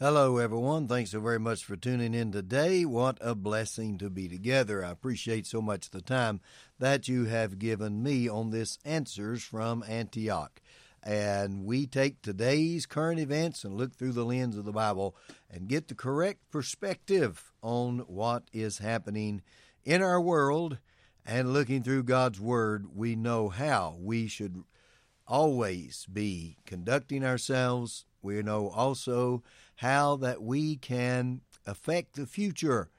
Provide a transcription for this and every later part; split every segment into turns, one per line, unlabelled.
Hello, everyone. Thanks so very much for tuning in today. What a blessing to be together. I appreciate so much the time that you have given me on this Answers from Antioch. And we take today's current events and look through the lens of the Bible and get the correct perspective on what is happening in our world. And looking through God's Word, we know how we should always be conducting ourselves. We know also how that we can affect the future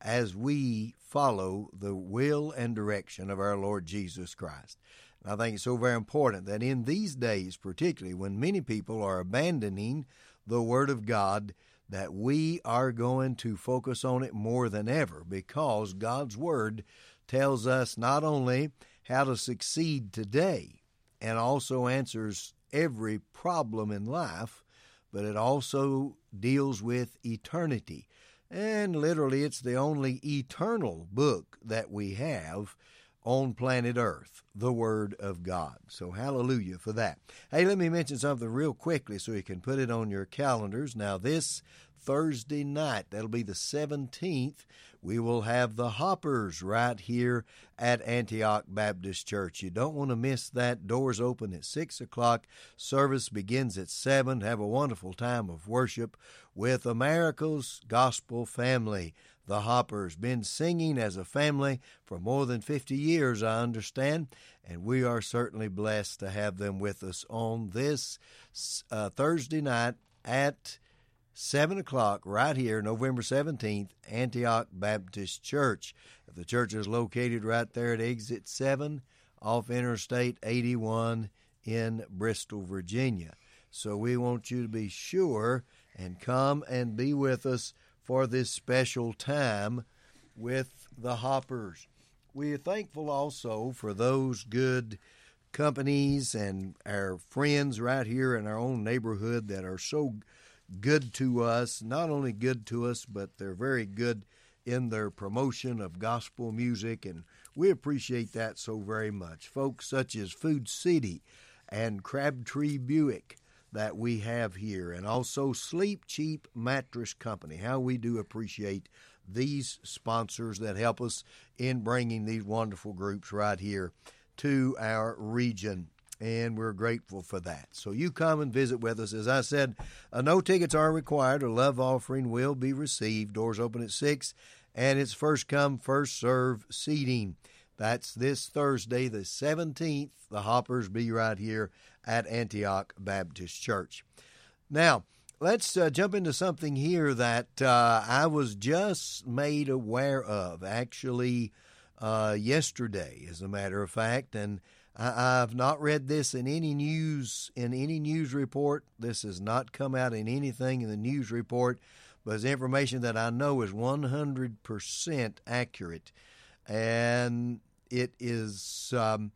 as we follow the will and direction of our Lord Jesus Christ. And I think it's so very important that in these days, particularly when many people are abandoning the Word of God, that we are going to focus on it more than ever because God's Word tells us not only how to succeed today and also answers every problem in life, but it also deals with eternity. And literally, it's the only eternal book that we have on planet Earth, the Word of God. So, hallelujah for that. Hey, let me mention something real quickly so you can put it on your calendars. Now, this Thursday night, that'll be the 17th, we will have the Hoppers right here at Antioch Baptist Church. You don't want to miss that. Doors open at 6 o'clock. Service begins at 7. Have a wonderful time of worship with America's gospel family. The Hoppers been singing as a family for more than 50 years, I understand, and we are certainly blessed to have them with us on this uh, Thursday night at 7 o'clock right here, November 17th, Antioch Baptist Church. The church is located right there at exit 7 off Interstate 81 in Bristol, Virginia. So we want you to be sure and come and be with us for this special time with the Hoppers. We are thankful also for those good companies and our friends right here in our own neighborhood that are so good to us, not only good to us, but they're very good in their promotion of gospel music, and we appreciate that so very much. Folks such as Food City and Crabtree Buick that we have here, and also Sleep Cheap Mattress Company. How we do appreciate these sponsors that help us in bringing these wonderful groups right here to our region and we're grateful for that. So you come and visit with us. As I said, uh, no tickets are required. A love offering will be received. Doors open at 6, and it's first come, first serve seating. That's this Thursday, the 17th. The Hoppers be right here at Antioch Baptist Church. Now, let's uh, jump into something here that uh, I was just made aware of actually uh, yesterday, as a matter of fact, and I, have not read this in any news in any news report. This has not come out in anything in the news report, but it's information that I know is 100% accurate, and it is um,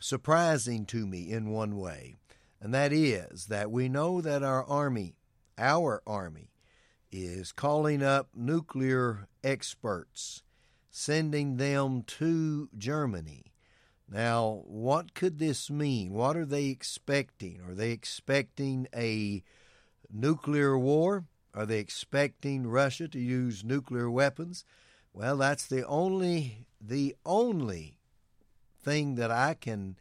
surprising to me in one way, and that is that we know that our army, our army, is calling up nuclear experts, sending them to Germany now, what could this mean? What are they expecting? Are they expecting a nuclear war? Are they expecting Russia to use nuclear weapons? Well, that's the only the only thing that I can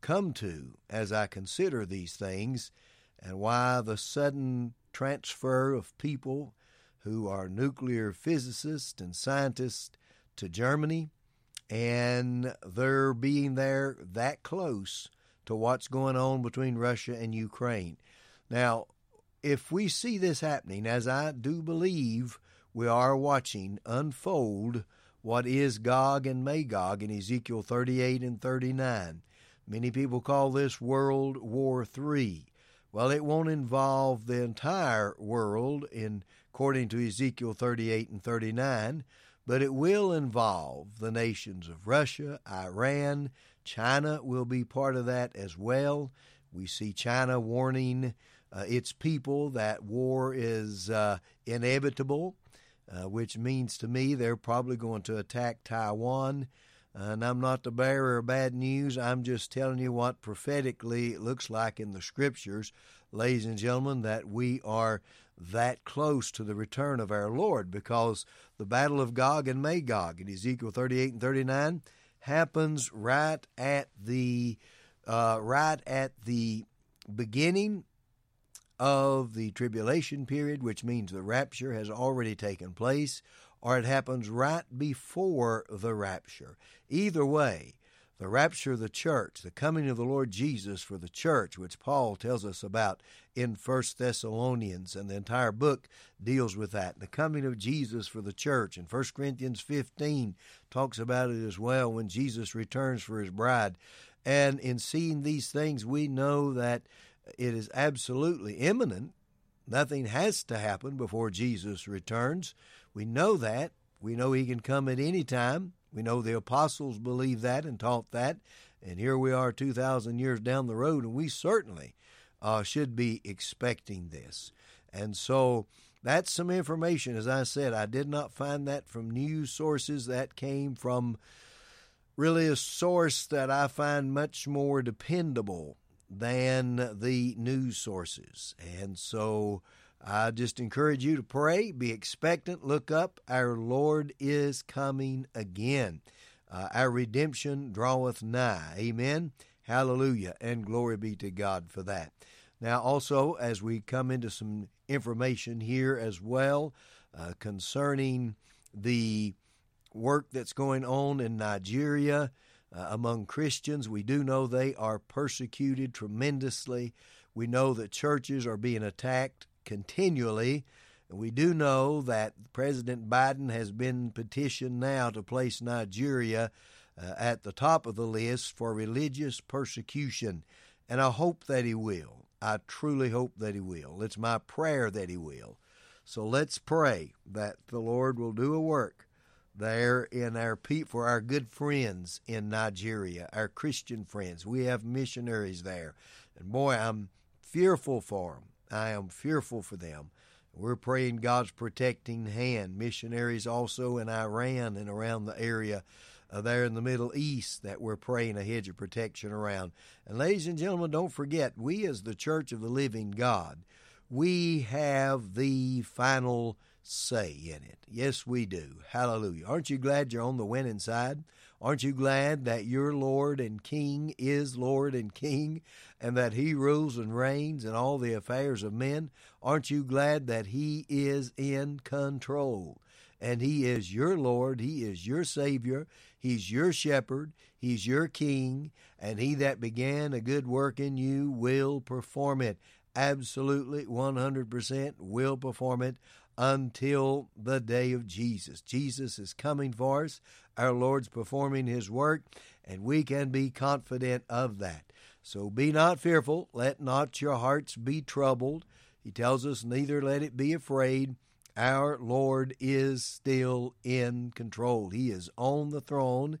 come to as I consider these things and why the sudden transfer of people who are nuclear physicists and scientists to Germany and they're being there that close to what's going on between Russia and Ukraine. Now, if we see this happening, as I do believe we are watching unfold what is Gog and Magog in Ezekiel 38 and 39, many people call this World War III. Well, it won't involve the entire world in according to Ezekiel 38 and 39, but it will involve the nations of Russia, Iran, China will be part of that as well. We see China warning uh, its people that war is uh, inevitable, uh, which means to me they're probably going to attack Taiwan. And I'm not the bearer of bad news. I'm just telling you what prophetically it looks like in the scriptures, ladies and gentlemen, that we are that close to the return of our Lord because the battle of Gog and Magog in Ezekiel 38 and 39 happens right at the uh, right at the beginning of the tribulation period, which means the rapture has already taken place, or it happens right before the rapture. Either way, the rapture of the church, the coming of the Lord Jesus for the church, which Paul tells us about in First Thessalonians, and the entire book deals with that. The coming of Jesus for the church, and First Corinthians 15 talks about it as well when Jesus returns for his bride. And in seeing these things, we know that it is absolutely imminent. Nothing has to happen before Jesus returns. We know that. We know he can come at any time. We know the apostles believed that and taught that. And here we are 2,000 years down the road, and we certainly uh, should be expecting this. And so that's some information. As I said, I did not find that from news sources. That came from really a source that I find much more dependable than the news sources. And so I just encourage you to pray, be expectant, look up. Our Lord is coming again. Uh, our redemption draweth nigh. Amen. Hallelujah. And glory be to God for that. Now, also, as we come into some information here as well uh, concerning the work that's going on in Nigeria uh, among Christians. We do know they are persecuted tremendously. We know that churches are being attacked continually. We do know that President Biden has been petitioned now to place Nigeria uh, at the top of the list for religious persecution. And I hope that he will. I truly hope that he will. It's my prayer that he will. So let's pray that the Lord will do a work there in our for our good friends in Nigeria, our Christian friends. We have missionaries there, and boy, I'm fearful for them. I am fearful for them. We're praying God's protecting hand. Missionaries also in Iran and around the area uh, there in the Middle East that we're praying a hedge of protection around. And ladies and gentlemen, don't forget, we as the Church of the Living God, we have the final say in it. Yes, we do. Hallelujah. Aren't you glad you're on the winning side? Aren't you glad that your Lord and King is Lord and King and that He rules and reigns in all the affairs of men? Aren't you glad that He is in control? And He is your Lord, He is your Savior, He's your shepherd, He's your King, and He that began a good work in you will perform it. Absolutely, 100% will perform it until the day of Jesus. Jesus is coming for us. Our Lord's performing His work, and we can be confident of that. So be not fearful, let not your hearts be troubled. He tells us, neither let it be afraid. Our Lord is still in control. He is on the throne.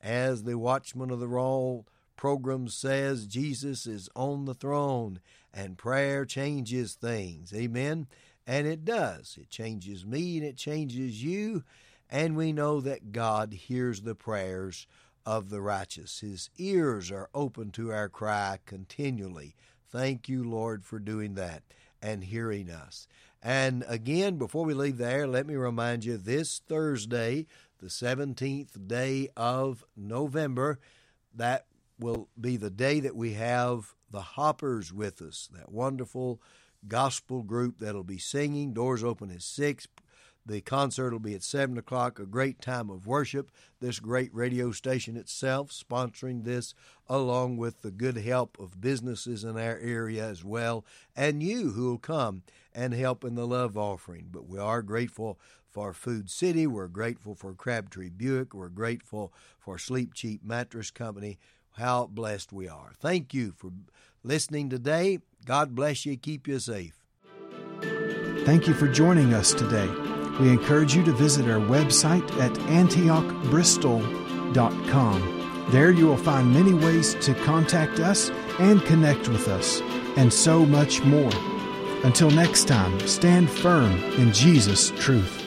As the Watchman of the Royal program says, Jesus is on the throne, and prayer changes things. Amen. And it does. It changes me and it changes you. And we know that God hears the prayers of the righteous. His ears are open to our cry continually. Thank you, Lord, for doing that and hearing us. And again, before we leave there, let me remind you this Thursday, the 17th day of November, that will be the day that we have the Hoppers with us, that wonderful gospel group that'll be singing. Doors open at 6. The concert will be at 7 o'clock, a great time of worship. This great radio station itself sponsoring this, along with the good help of businesses in our area as well, and you who will come and help in the love offering. But we are grateful for Food City. We're grateful for Crabtree Buick. We're grateful for Sleep Cheap Mattress Company. How blessed we are. Thank you for listening today. God bless you. Keep you safe.
Thank you for joining us today. We encourage you to visit our website at antiochbristol.com. There you will find many ways to contact us and connect with us, and so much more. Until next time, stand firm in Jesus' truth.